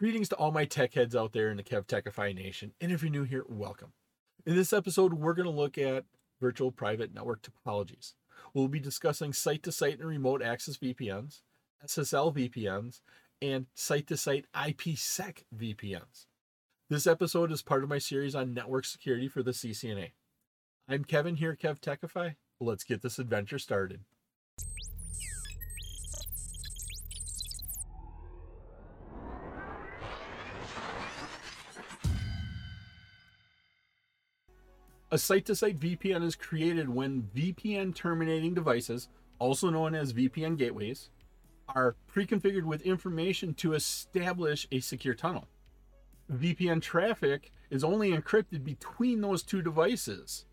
Greetings to all my tech heads out there in the Kev Techify Nation. And if you're new here, welcome. In this episode, we're going to look at virtual private network topologies. We'll be discussing site to site and remote access VPNs, SSL VPNs, and site to site IPsec VPNs. This episode is part of my series on network security for the CCNA. I'm Kevin here, Kev Techify. Let's get this adventure started. A site to site VPN is created when VPN terminating devices, also known as VPN gateways, are pre configured with information to establish a secure tunnel. VPN traffic is only encrypted between those two devices.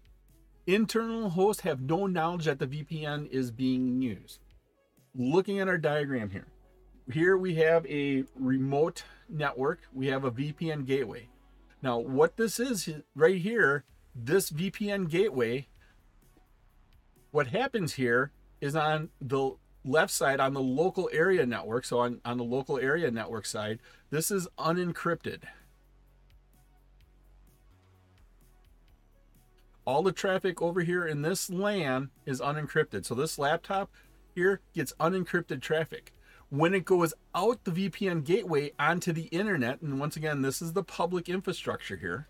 Internal hosts have no knowledge that the VPN is being used. Looking at our diagram here, here we have a remote network, we have a VPN gateway. Now, what this is right here this VPN gateway, what happens here is on the left side on the local area network, so on, on the local area network side, this is unencrypted. All the traffic over here in this LAN is unencrypted. So this laptop here gets unencrypted traffic. When it goes out the VPN gateway onto the internet, and once again, this is the public infrastructure here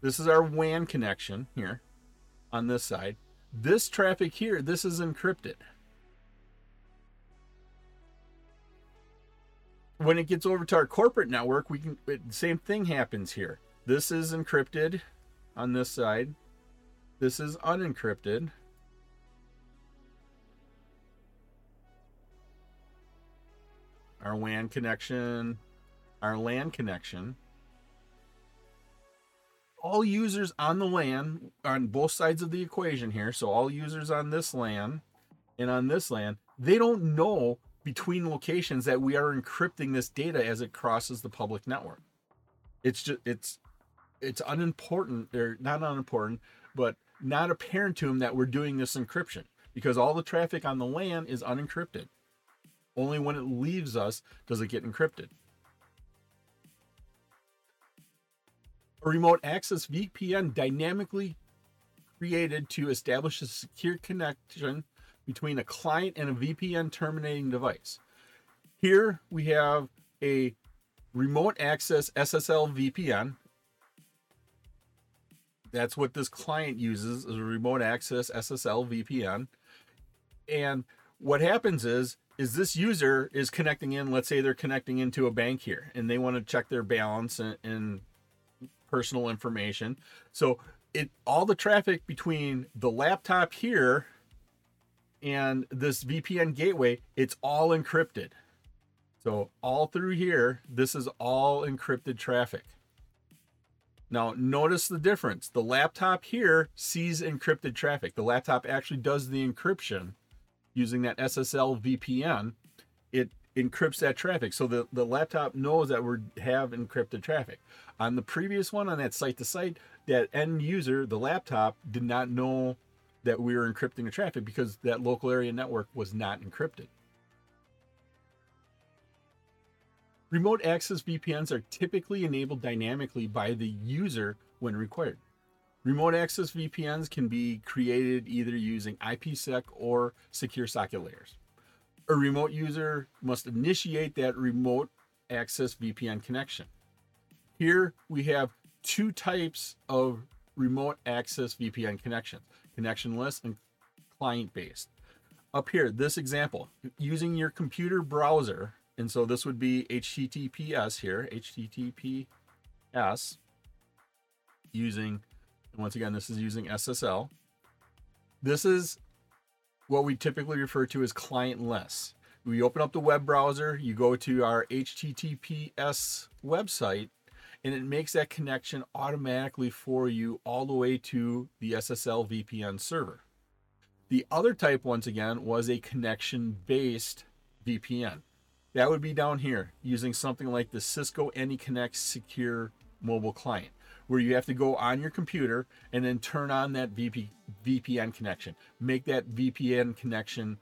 this is our WAN connection here on this side. This traffic here, this is encrypted. When it gets over to our corporate network, we can same thing happens here. This is encrypted on this side. This is unencrypted. Our WAN connection, our LAN connection all users on the LAN on both sides of the equation here, so all users on this LAN and on this LAN, they don't know between locations that we are encrypting this data as it crosses the public network. It's just it's it's unimportant or not unimportant, but not apparent to them that we're doing this encryption because all the traffic on the LAN is unencrypted. Only when it leaves us does it get encrypted. A remote access VPN dynamically created to establish a secure connection between a client and a VPN terminating device. Here we have a remote access SSL VPN. That's what this client uses is a remote access SSL VPN. And what happens is is this user is connecting in let's say they're connecting into a bank here and they want to check their balance and, and personal information. So it all the traffic between the laptop here and this VPN gateway, it's all encrypted. So all through here, this is all encrypted traffic. Now notice the difference. The laptop here sees encrypted traffic. The laptop actually does the encryption using that SSL VPN. It encrypts that traffic. So the, the laptop knows that we have encrypted traffic. On the previous one, on that site to site, that end user, the laptop, did not know that we were encrypting the traffic because that local area network was not encrypted. Remote access VPNs are typically enabled dynamically by the user when required. Remote access VPNs can be created either using IPsec or secure socket layers a remote user must initiate that remote access VPN connection. Here we have two types of remote access VPN connections connectionless and client based. Up here, this example, using your computer browser, and so this would be HTTPS here, HTTPS, using, once again, this is using SSL. This is what we typically refer to as clientless. We open up the web browser, you go to our HTTPS website, and it makes that connection automatically for you all the way to the SSL VPN server. The other type, once again, was a connection based VPN. That would be down here using something like the Cisco AnyConnect Secure mobile client where you have to go on your computer and then turn on that VP, VPN connection. Make that VPN connection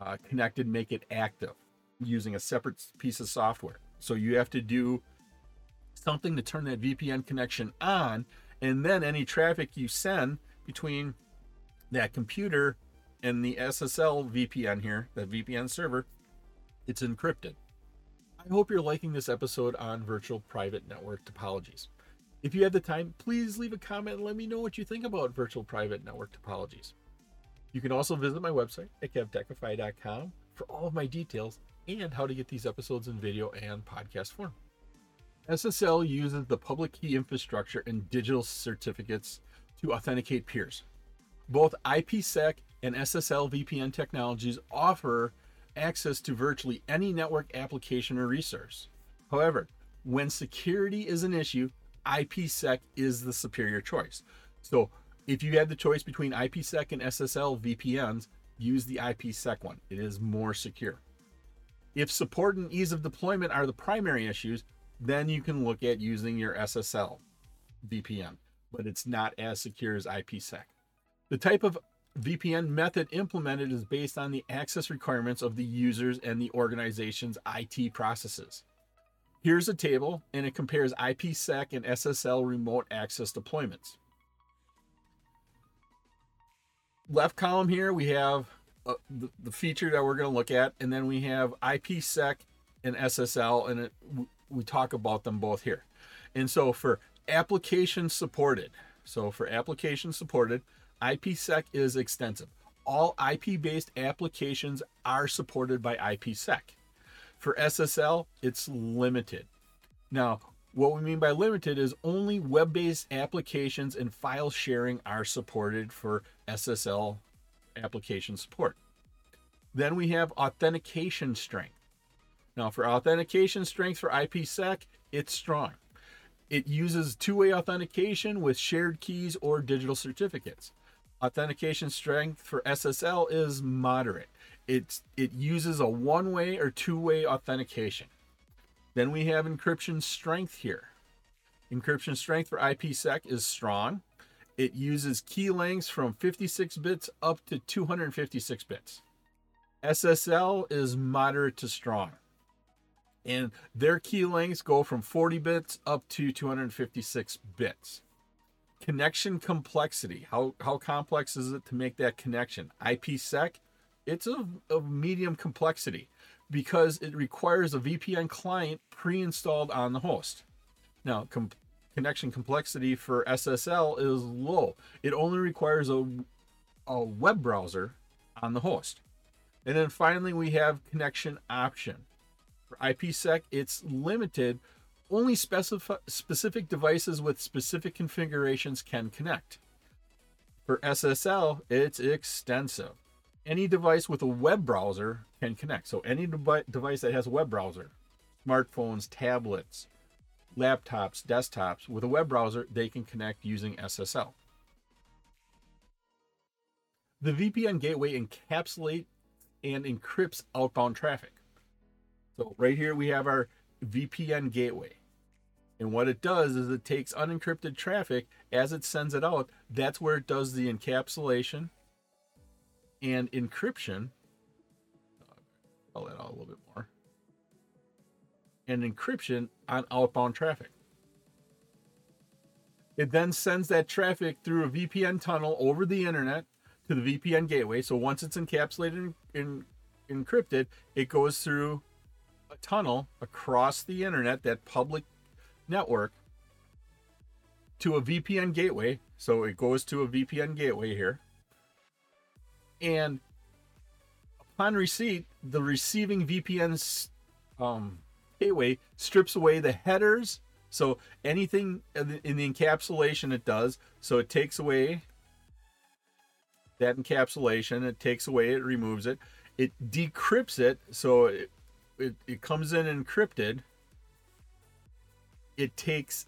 uh, connected, make it active using a separate piece of software. So you have to do something to turn that VPN connection on, and then any traffic you send between that computer and the SSL VPN here, that VPN server, it's encrypted. I hope you're liking this episode on virtual private network topologies. If you have the time, please leave a comment and let me know what you think about virtual private network topologies. You can also visit my website at kevtechify.com for all of my details and how to get these episodes in video and podcast form. SSL uses the public key infrastructure and digital certificates to authenticate peers. Both IPsec and SSL VPN technologies offer access to virtually any network application or resource. However, when security is an issue, IPsec is the superior choice. So, if you had the choice between IPsec and SSL VPNs, use the IPsec one. It is more secure. If support and ease of deployment are the primary issues, then you can look at using your SSL VPN, but it's not as secure as IPsec. The type of VPN method implemented is based on the access requirements of the users and the organization's IT processes. Here's a table, and it compares IPsec and SSL remote access deployments. Left column here, we have uh, the, the, feature that we're going to look at, and then we have IPsec and SSL, and it, we talk about them both here. And so for application supported, so for application supported, IPsec is extensive. All IP based applications are supported by IPsec. For SSL, it's limited. Now, what we mean by limited is only web based applications and file sharing are supported for SSL application support. Then we have authentication strength. Now, for authentication strength for IPsec, it's strong. It uses two way authentication with shared keys or digital certificates. Authentication strength for SSL is moderate. It's, it uses a one way or two way authentication. Then we have encryption strength here. Encryption strength for IPsec is strong. It uses key lengths from 56 bits up to 256 bits. SSL is moderate to strong. And their key lengths go from 40 bits up to 256 bits connection complexity. How how complex is it to make that connection? IPsec, it's of, of medium complexity because it requires a VPN client pre-installed on the host. Now, com- connection complexity for SSL is low. It only requires a, a web browser on the host. And then finally, we have connection option. For IPsec, it's limited only specif- specific devices with specific configurations can connect. For SSL, it's extensive. Any device with a web browser can connect. So, any de- device that has a web browser, smartphones, tablets, laptops, desktops with a web browser, they can connect using SSL. The VPN gateway encapsulates and encrypts outbound traffic. So, right here we have our VPN gateway. And what it does is it takes unencrypted traffic as it sends it out. That's where it does the encapsulation and encryption. I'll out a little bit more. And encryption on outbound traffic. It then sends that traffic through a VPN tunnel over the internet to the VPN gateway. So once it's encapsulated and encrypted, it goes through a tunnel across the internet, that public network to a VPN gateway. So it goes to a VPN gateway here. And upon receipt, the receiving VPN um, gateway strips away the headers. So anything in the encapsulation it does, so it takes away that encapsulation, it takes away, it removes it, it decrypts it, so it, it, it comes in encrypted. It takes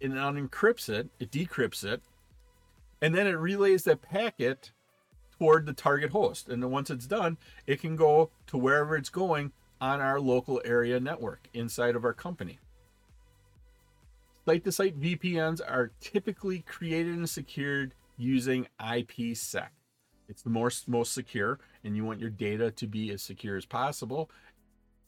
and unencrypts it, it decrypts it, and then it relays that packet the target host. And then once it's done, it can go to wherever it's going on our local area network inside of our company. Site to site VPNs are typically created and secured using IPsec. It's the most, most secure, and you want your data to be as secure as possible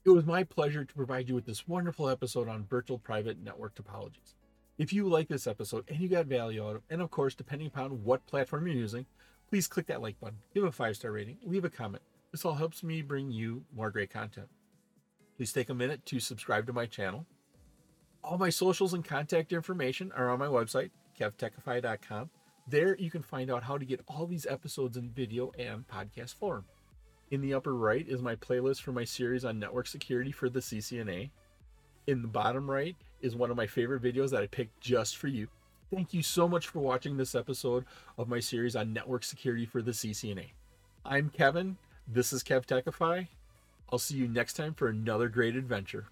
It was my pleasure to provide you with this wonderful episode on virtual private network topologies. If you like this episode and you got value out of it, and of course, depending upon what platform you're using, please click that like button, give a five star rating, leave a comment. This all helps me bring you more great content. Please take a minute to subscribe to my channel. All my socials and contact information are on my website, kevtechify.com. There you can find out how to get all these episodes in video and podcast form. In the upper right is my playlist for my series on network security for the CCNA. In the bottom right is one of my favorite videos that I picked just for you. Thank you so much for watching this episode of my series on network security for the CCNA. I'm Kevin. This is KevTechify. I'll see you next time for another great adventure.